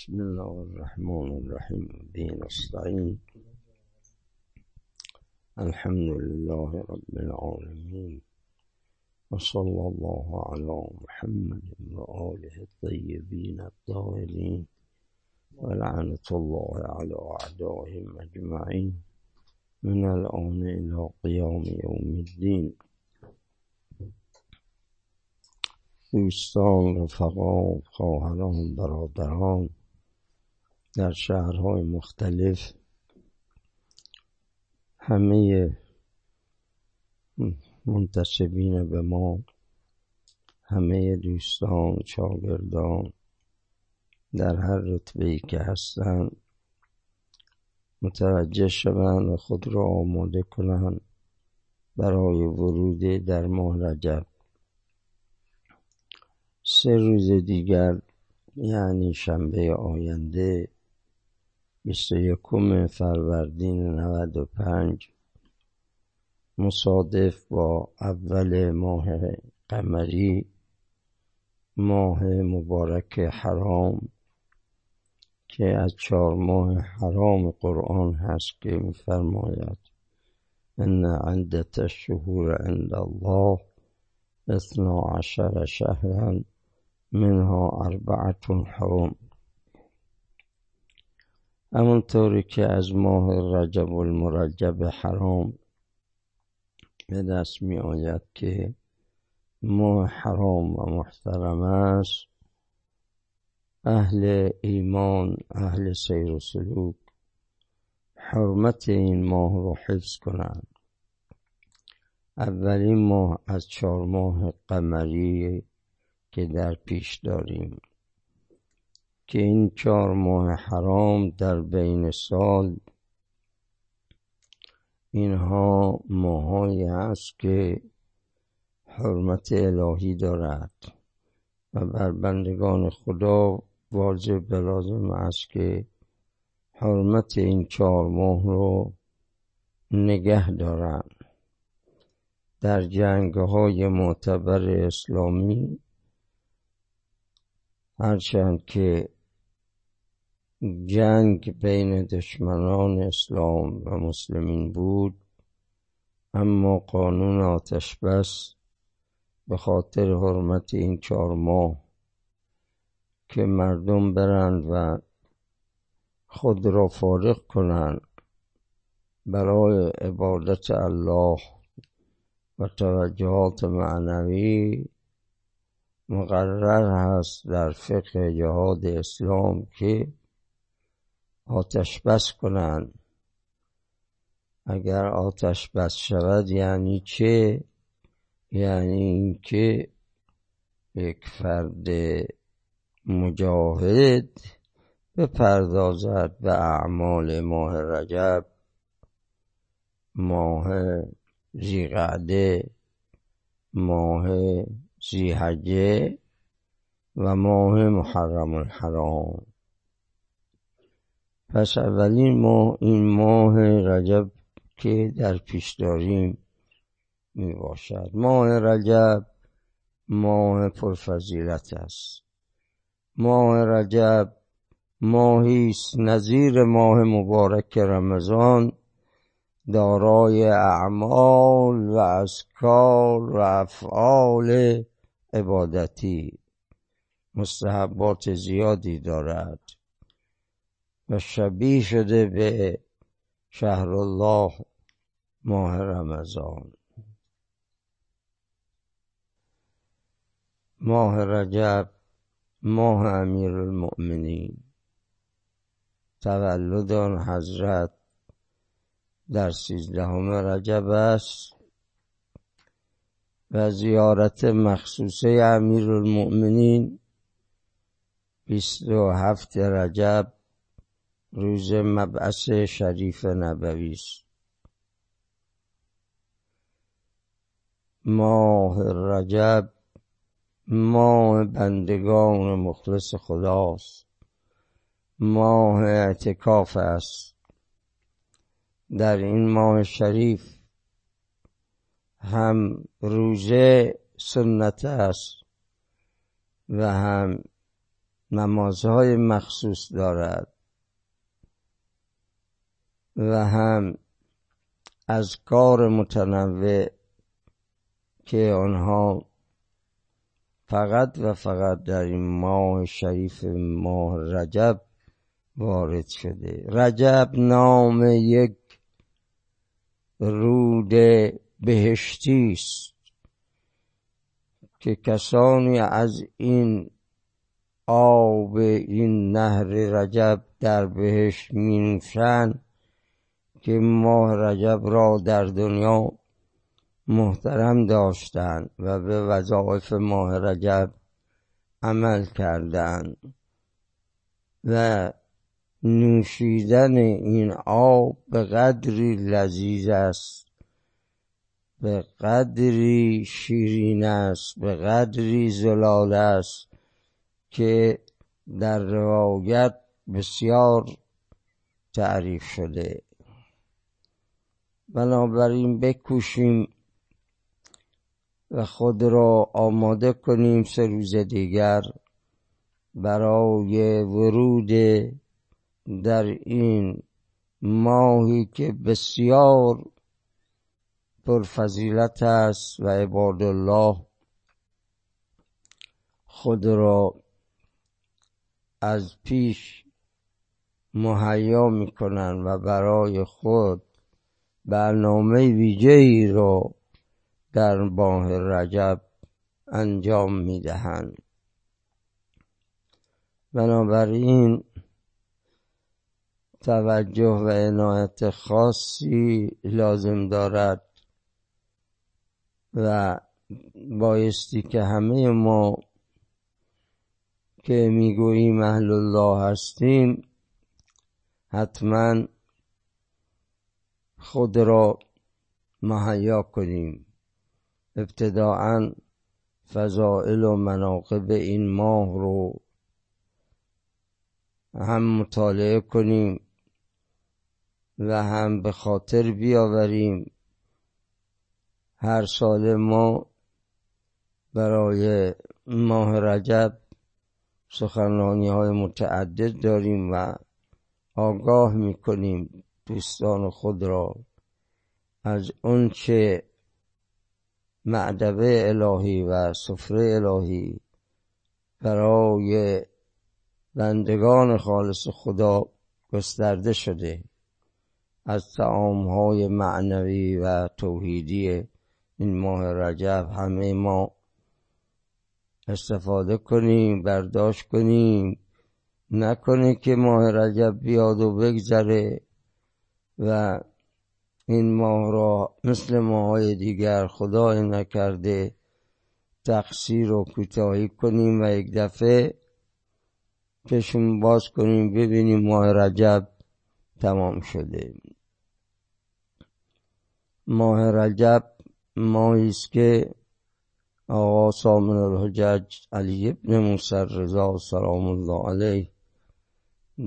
بسم الله الرحمن الرحيم. به نستعين. الحمد لله رب العالمين. وصلى الله على محمد وآله الطيبين الطاهرين. ولعنة الله على أعدائهم أجمعين. من الآن إلى قيام يوم الدين. دوستان رفقا خواهران برادران. در شهرهای مختلف همه منتصبین به ما همه دوستان شاگردان در هر رتبه ای که هستند متوجه شوند و خود را آماده کنند برای ورود در ماه رجب. سه روز دیگر یعنی شنبه آینده بیست یکم فروردین نود و پنج. مصادف با اول ماه قمری ماه مبارک حرام که از چهار ماه حرام قرآن هست که میفرماید. ان عدت الشهور عند الله اثنا عشر شهرا منها اربعت حرم. همونطوری که از ماه رجب المرجب حرام به دست می آید که ماه حرام و محترم است اهل ایمان اهل سیر و سلوک حرمت این ماه رو حفظ کنند. اولین ماه از چهار ماه قمری که در پیش داریم. که این چهار ماه حرام در بین سال اینها ماهایی است که حرمت الهی دارد و بر بندگان خدا واجب لازم است که حرمت این چهار ماه رو نگه دارند در جنگ های معتبر اسلامی هرچند که جنگ بین دشمنان اسلام و مسلمین بود اما قانون آتش بس به خاطر حرمت این چهار ماه که مردم برند و خود را فارغ کنند برای عبادت الله و توجهات معنوی مقرر هست در فقه جهاد اسلام که آتش بس کنند اگر آتش بس شود یعنی چه؟ یعنی اینکه یک فرد مجاهد بپردازد به اعمال ماه رجب ماه زیقعده ماه زیحجه و ماه محرم الحرام. پس اولین ماه این ماه رجب که در پیش داریم می باشد ماه رجب ماه پرفضیلت است. ماه رجب ماهی است. نظیر ماه مبارک رمضان دارای اعمال و اذکار و افعال عبادتی. مستحبات زیادی دارد. و شبیه شده به شهر الله ماه رمضان. ماه رجب ماه امیر المؤمنین تولد آن حضرت در سیزدهم رجب است و زیارت مخصوصه امیر المؤمنین بیست و هفت رجب روز مبعث شریف نبوی است. ماه رجب ماه بندگان مخلص خداست. ماه اعتکاف است. در این ماه شریف هم روزه سنت است و هم نمازهای مخصوص دارد. و هم از کار متنوع که آنها فقط و فقط در این ماه شریف ماه رجب وارد شده. رجب نام یک رود بهشتی است که کسانی از این آب این نهر رجب در بهشت می که ماه رجب را در دنیا محترم داشتند و به وظایف ماه رجب عمل کردند و نوشیدن این آب به قدری لذیذ است به قدری شیرین است به قدری زلال است که در روایت بسیار تعریف شده. بنابراین بکوشیم و خود را آماده کنیم سه روز دیگر برای ورود در این ماهی که بسیار پرفضیلت است و عباد الله خود را از پیش مهیا می‌کنن و برای خود برنامه ویژه ای را در ماه رجب انجام می‌دهند. بنابراین توجه و عنایت خاصی لازم دارد و بایستی که همه ما که می‌گوییم اهل الله هستیم حتما خود را مهیا کنیم. ابتداعا فضائل و مناقب این ماه رو هم مطالعه کنیم و هم به خاطر بیاوریم. هر سال ما برای ماه رجب سخنرانی های متعدد داریم و آگاه می‌کنیم. دوستان خود را از چه معدبه الهی و سفره الهی برای بندگان خالص خدا گسترده شده از های معنوی و توحیدی این ماه رجب همه ما استفاده کنیم برداشت کنیم نکنه که ماه رجب بیاد و بگذره. و این ماه را مثل ماهای دیگر خدای نکرده تقصیر و کوتاهی کنیم و یک دفعه چشم باز کنیم ببینیم ماه رجب تمام شده. ماه رجب ماهی است که آقا سامن الحجج علی ابن موسی رضا سلام الله علیه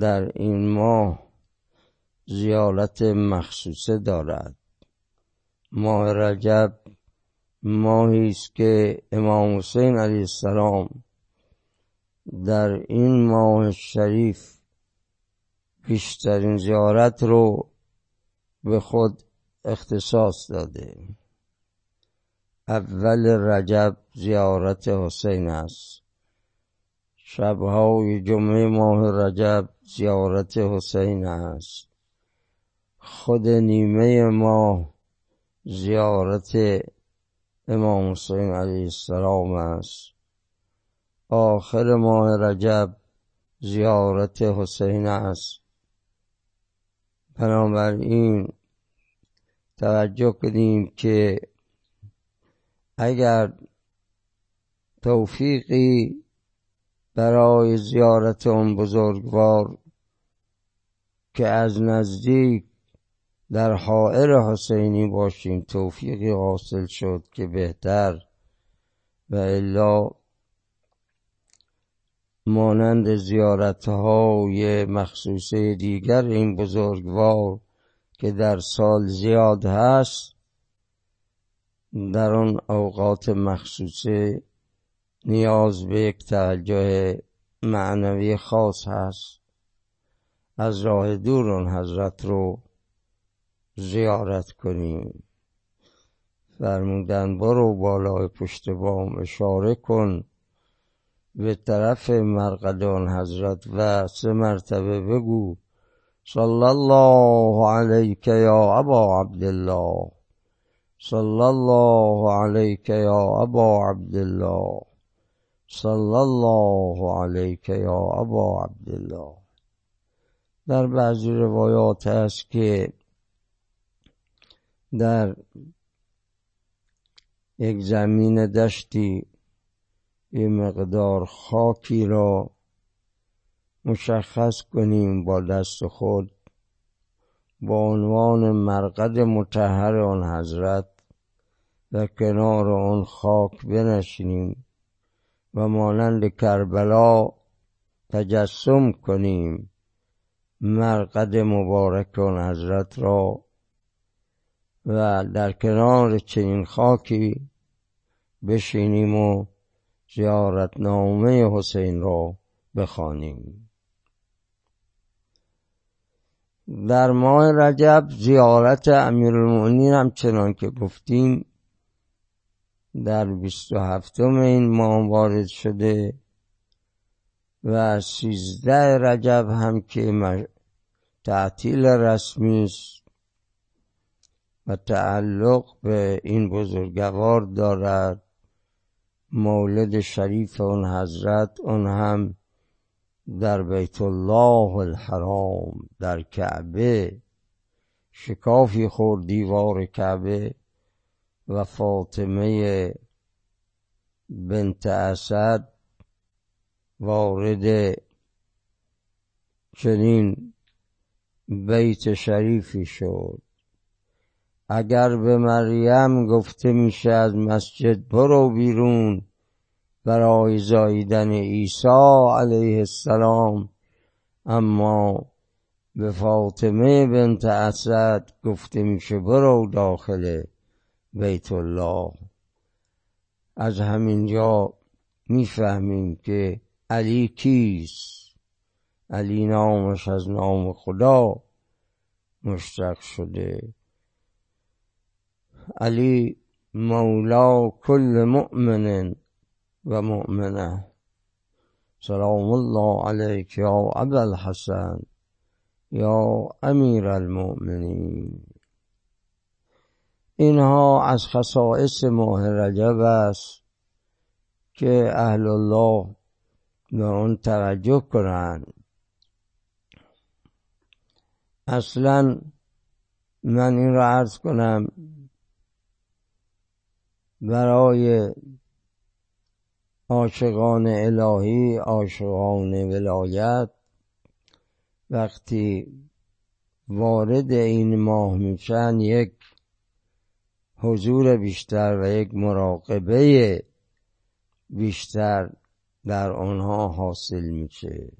در این ماه زیارت مخصوصه دارد. ماه رجب ماهی است که امام حسین علیه السلام در این ماه شریف بیشترین زیارت رو به خود اختصاص داده. اول رجب زیارت حسین است. شبهای جمعه ماه رجب زیارت حسین است. خود نیمه ماه زیارت امام حسین علیه السلام است. آخر ماه رجب زیارت حسین است. بنابراین توجه کنیم که اگر توفیقی برای زیارت اون بزرگوار که از نزدیک در حائر حسینی باشیم. توفیقی حاصل شد که بهتر و الا مانند زیارت های مخصوصه دیگر این بزرگوار که در سال زیاد هست در آن اوقات مخصوصه نیاز به یک توجه معنوی خاص هست. از راه دور اون حضرت رو زیارت کنیم. فرمودن برو بالای پشت بام اشاره کن به طرف مرقدان حضرت و سه مرتبه بگو صلی الله علیک یا ابا عبدالله. صلی الله علیک یا ابا عبدالله. صلی الله علیک یا ابا عبدالله. در بعضی روایات هست که در یک زمین دشتی یه مقدار خاکی را مشخص کنیم با دست خود با عنوان مرقد متحر آن حضرت و کنار آن خاک بنشینیم و مانند کربلا تجسم کنیم مرقد مبارک آن حضرت را و در کنار چنین خاکی بشینیم و نامه حسین را بخوانیم. در ماه رجب زیارت امیرالمؤمنین هم چنان که گفتیم در بیست و هفتم این ماه وارد شده و سیزده رجب هم که تعطیل رسمی است و تعلق به این بزرگوار دارد. مولد شریف اون حضرت اون هم در بیت الله الحرام در کعبه. شکافی خورد دیوار کعبه و فاطمه بنت اسد وارد چنین بیت شریفی شد. اگر به مریم گفته میشه از مسجد برو بیرون برای زاییدن عیسی علیه السلام. اما به فاطمه بنت اسد گفته میشه برو داخل بیت الله. از همینجا می‌فهمیم که علی کیست؟ علی نامش از نام خدا مشتق شده. علی مولا کل مؤمن و مؤمنه. سلام الله علیک یا ابا الحسن یا امیر المؤمنین. اینها از خصائص ماه رجب است که اهل الله به آن توجه کنند. اصلا من این را عرض کنم برای عاشقان الهی عاشقان ولایت وقتی وارد این ماه میشن یک حضور بیشتر و یک مراقبه بیشتر در آنها حاصل میشه.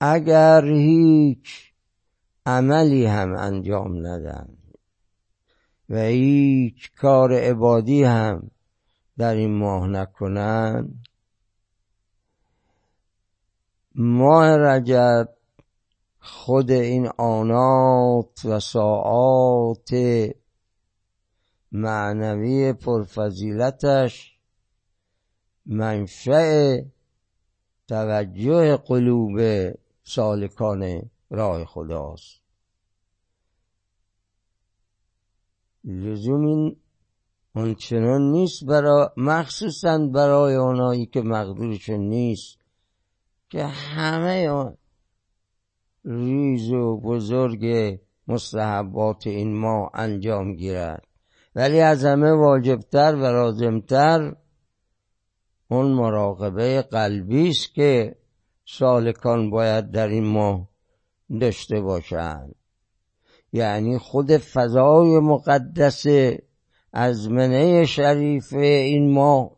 اگر هیچ عملی هم انجام ندن و هیچ کار عبادی هم در این ماه نکنن ماه رجب خود این آنات و ساعات معنوی پرفضیلتش منشأ توجه قلوب سالکان راه خداست. لزوم این آنچنان نیست برای مخصوصا برای آنهایی که مقدورشون نیست که همه ریز و بزرگ مستحبات این ما انجام گیرد. ولی از همه واجبتر و لازمتر اون مراقبه قلبی است که سالکان باید در این ماه داشته باشند. یعنی خود فضای مقدس از منه شریف این ما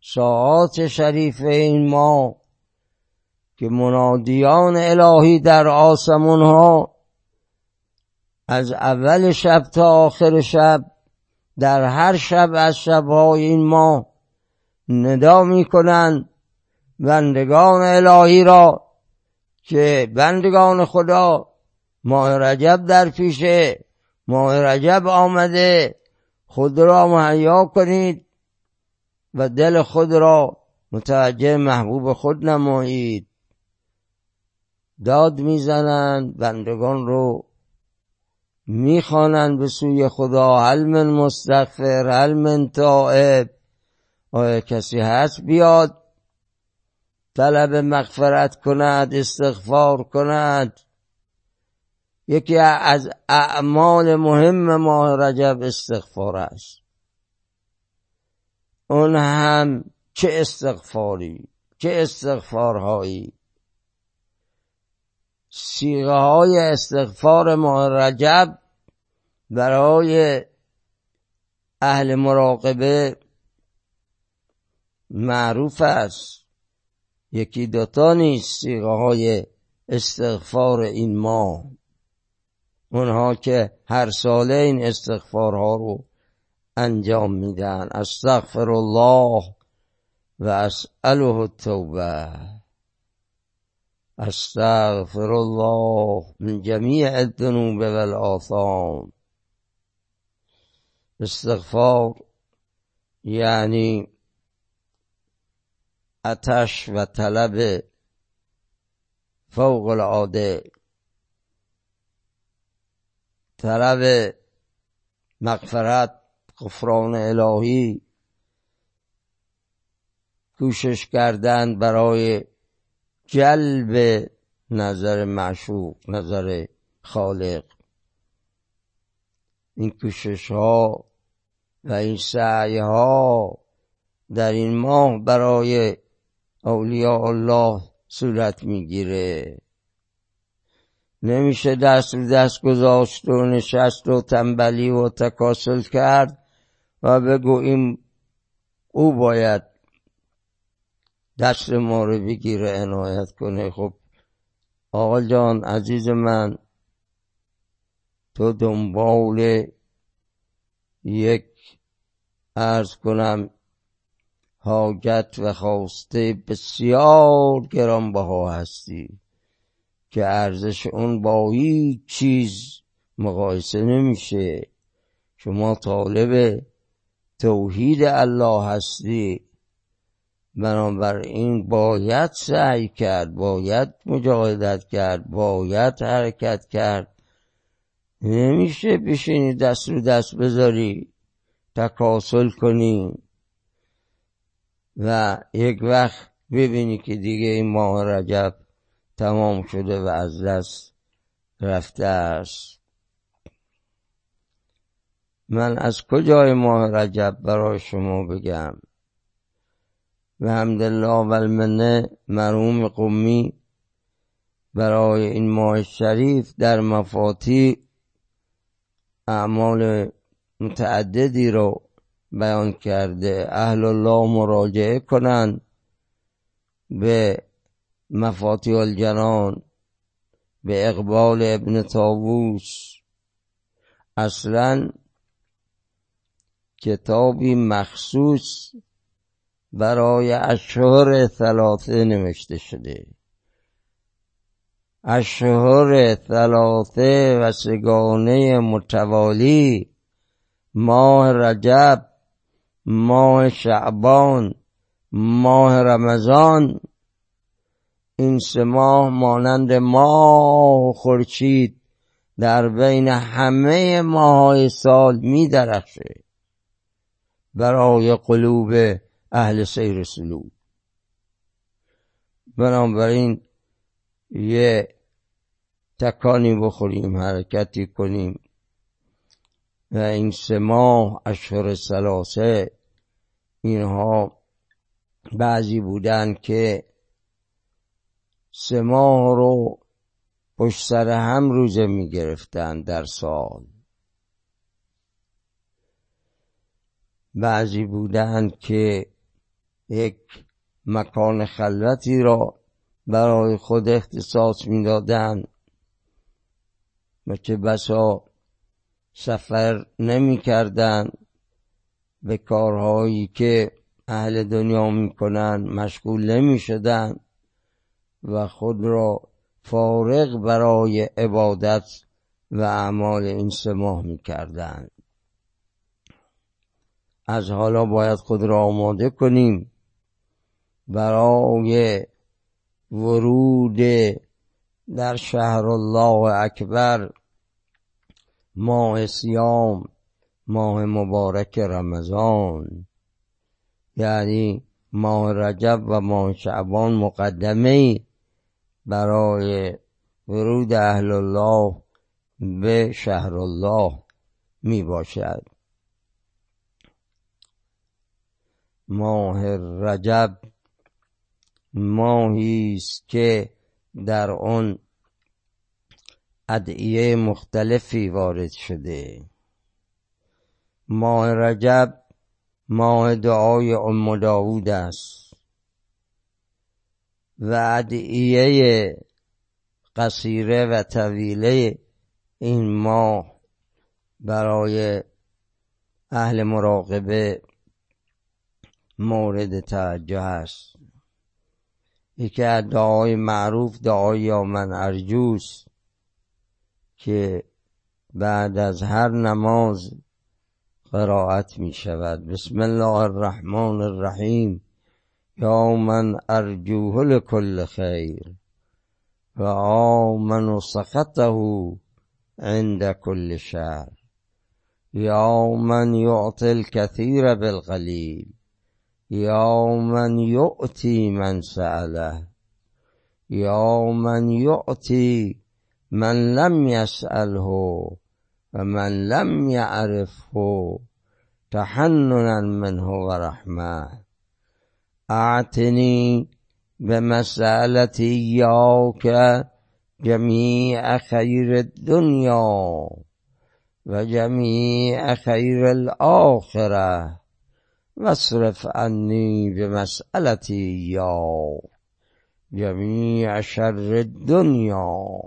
ساعات شریف این ما که منادیان الهی در آسمون ها از اول شب تا آخر شب در هر شب از شبهای این ما ندا می‌کنند بندگان الهی را که بندگان خدا ماه رجب در پیشه. ماه رجب آمده. خود را مهیا کنید و دل خود را متوجه محبوب خود نمایید. داد می‌زنند بندگان رو می‌خوانند به سوی خدا. هل من مستغفر هل من تائب. آیا کسی هست بیاد؟ طلب مغفرت کند استغفار کند. یکی از اعمال مهم ماه رجب استغفار است. اون هم چه استغفاری چه استغفارهایی. سیغه های استغفار ماه رجب برای اهل مراقبه معروف است. یکی دوتا نیست سیغه های استغفار این ماه. اونها که هر ساله این استغفارها رو انجام میدن. استغفر الله و اسأله التوبه. استغفر الله من جمیع الذنوب والآثام. استغفار یعنی اتش و طلب فوق العاده. طلب مغفرت غفران الهی کوشش کردن برای جلب نظر معشوق نظر خالق. این کوشش ها و این سعی ها در این ماه برای اولیاء الله صورت می‌گیره. نمیشه دست رو دست گذاشت و نشست و تنبلی و تکاسل کرد و بگوییم او باید دست ما رو بگیره عنایت کنه. خب آقا جان عزیز من تو دنبال یک ارز کنم حاجت و خواسته بسیار گرانبها هستی. که ارزش اون با هیچ چیز مقایسه نمیشه. شما طالب توحید الله هستی. بنابراین باید سعی کرد باید مجاهدت کرد باید حرکت کرد. نمیشه بشینی دست رو دست بذاری تکاسل کنی و یک وقت ببینی که دیگه این ماه رجب تمام شده و از دست رفته است. من از کجای ماه رجب برای شما بگم؟ و حمدالله و المنه مرحوم قمی برای این ماه شریف در مفاتی اعمال متعددی رو بیان کرده. اهل الله مراجعه کنند به مفاتی الجنان به اقبال ابن تاووس اصلا کتابی مخصوص برای اشهر ثلاثه نوشته شده. اشهر ثلاثه و سگانه متوالی ماه رجب ماه شعبان ماه رمضان این سه ماه مانند ماه خورشید در بین همه ماهای سال می درخشه برای قلوب اهل سیر سلوک بنابراین یه تکانی بخوریم حرکتی کنیم و این سه ماه اشهر سلاسه اینها بعضی بودن که سه ماه رو پشت سر هم روزه می گرفتن در سال. بعضی بودند که یک مکان خلوتی را برای خود اختصاص می‌دادند و چه بسا سفر نمی کردن به کارهایی که اهل دنیا می‌کنن مشغول نمی شدن و خود را فارغ برای عبادت و اعمال این سه ماه می‌کردند. از حالا باید خود را آماده کنیم برای ورود در شهر الله اکبر ماه سیام ماه مبارک رمضان یعنی ماه رجب و ماه شعبان مقدمه برای ورود اهل الله به شهر الله می باشد. ماه رجب ماهی است که در آن ادعیه مختلفی وارد شده. ماه رجب ماه دعای ام داود است. و ادعیه قصیره و طویله این ماه برای اهل مراقبه مورد توجه است. یکی از دعای معروف دعای یا من ارجوس که بعد از هر نماز قرائت می شود بسم الله الرحمن الرحیم. يوما أرجوه لكل خير وآمن سخطه عند كل شر. يوما يعطي الكثير بالقليل يوما يؤتي من سأله يوما يؤتي من لم يسأله ومن لم يعرفه تحننا منه ورحمة. اعتني بمسألة إياك جميع خير الدنيا وجميع خير الآخرة. واصرف عني بمسألتي إياك جميع شر الدنيا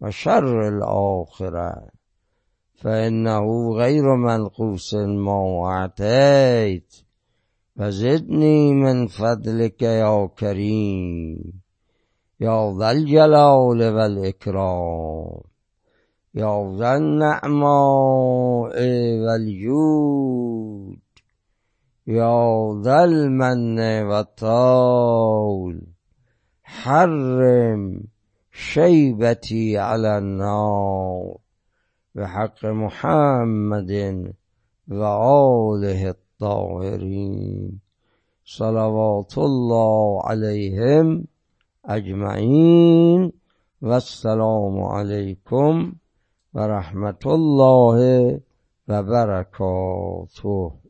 وشر الآخرة. فإنه غير منقوص ما أعطيت فزدني من فضلك يا كريم يا ذا الجلال والإكرام يا ذا النعماء والجود يا ذا المن والطول حرم شيبتي على النار بحق محمد وآله الطاهرين صلوات الله عليهم أجمعين والسلام عليكم ورحمة الله وبركاته.